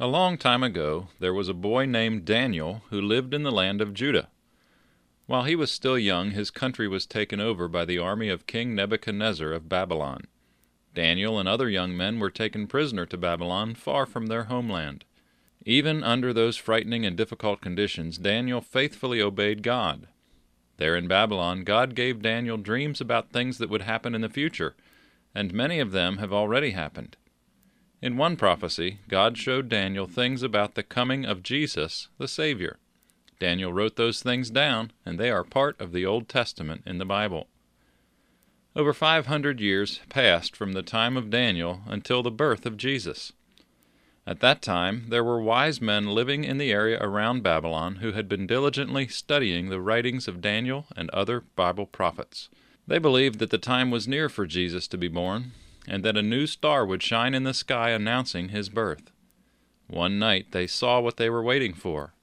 A long time ago there was a boy named Daniel who lived in the land of Judah. While he was still young his country was taken over by the army of King Nebuchadnezzar of Babylon. Daniel and other young men were taken prisoner to Babylon far from their homeland. Even under those frightening and difficult conditions Daniel faithfully obeyed God. There in Babylon God gave Daniel dreams about things that would happen in the future, and many of them have already happened. In one prophecy, God showed Daniel things about the coming of Jesus, the Savior. Daniel wrote those things down, and they are part of the Old Testament in the Bible. Over 500 years passed from the time of Daniel until the birth of Jesus. At that time, there were wise men living in the area around Babylon who had been diligently studying the writings of Daniel and other Bible prophets. They believed that the time was near for Jesus to be born, and that a new star would shine in the sky announcing his birth. One night they saw what they were waiting for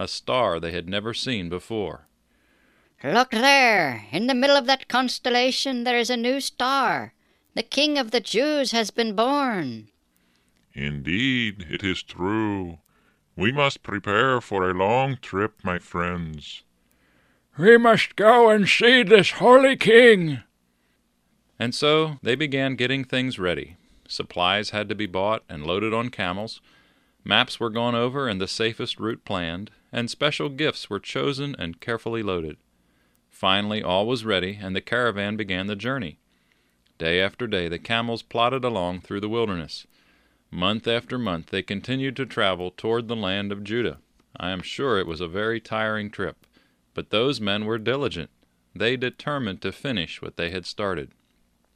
a star they had never seen before. Look there! In the middle of that constellation there is a new star. The King of the Jews has been born. Indeed, it is true. We must prepare for a long trip, my friends. We must go and see this holy king. And so they began getting things ready. Supplies had to be bought and loaded on camels. Maps were gone over and the safest route planned, and special gifts were chosen and carefully loaded. Finally, all was ready, and the caravan began the journey. Day after day, the camels plodded along through the wilderness. Month after month, they continued to travel toward the land of Judah. I am sure it was a very tiring trip, but those men were diligent. They determined to finish what they had started.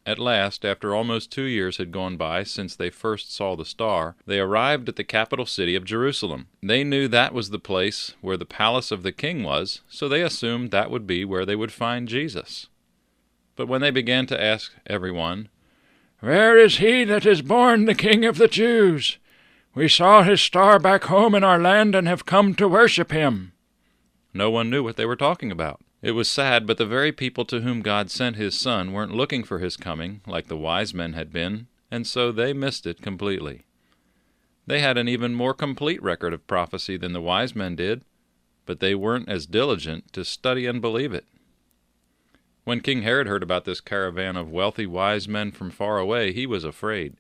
At last, after almost two years had gone by since they first saw the star, they arrived at the capital city of Jerusalem. They knew that was the place where the palace of the king was, so they assumed that would be where they would find Jesus. But when they began to ask everyone, Where is he that is born the King of the Jews? We saw his star back home in our land and have come to worship him. No one knew what they were talking about. It was sad, but the very people to whom God sent his Son weren't looking for his coming, like the wise men had been, and so they missed it completely. They had an even more complete record of prophecy than the wise men did, but they weren't as diligent to study and believe it. When King Herod heard about this caravan of wealthy wise men from far away, he was afraid.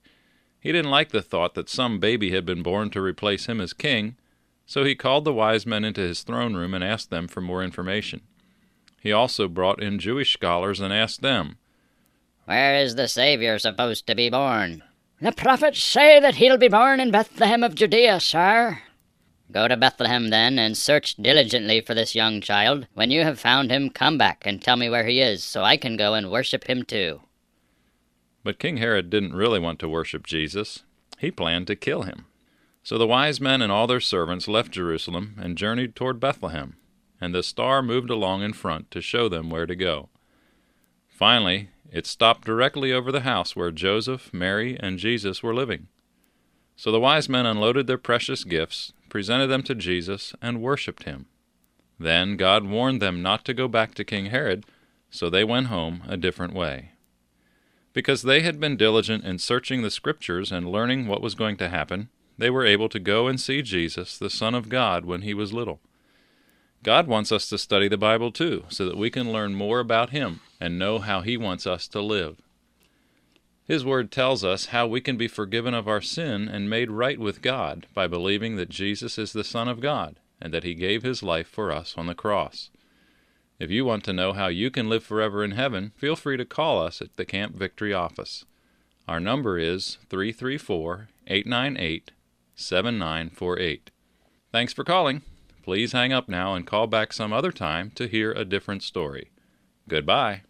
He didn't like the thought that some baby had been born to replace him as king, so he called the wise men into his throne room and asked them for more information. He also brought in Jewish scholars and asked them, Where is the Savior supposed to be born? The prophets say that he'll be born in Bethlehem of Judea, sir. Go to Bethlehem then, and search diligently for this young child. When you have found him, come back and tell me where he is, so I can go and worship him too. But King Herod didn't really want to worship Jesus. He planned to kill him. So the wise men and all their servants left Jerusalem and journeyed toward Bethlehem and the star moved along in front to show them where to go. Finally, it stopped directly over the house where Joseph, Mary, and Jesus were living. So the wise men unloaded their precious gifts, presented them to Jesus, and worshipped him. Then God warned them not to go back to King Herod, so they went home a different way. Because they had been diligent in searching the Scriptures and learning what was going to happen, they were able to go and see Jesus, the Son of God, when he was little. God wants us to study the Bible too, so that we can learn more about Him and know how He wants us to live. His Word tells us how we can be forgiven of our sin and made right with God by believing that Jesus is the Son of God and that He gave His life for us on the cross. If you want to know how you can live forever in heaven, feel free to call us at the Camp Victory office. Our number is 334 898 7948. Thanks for calling. Please hang up now and call back some other time to hear a different story. Goodbye.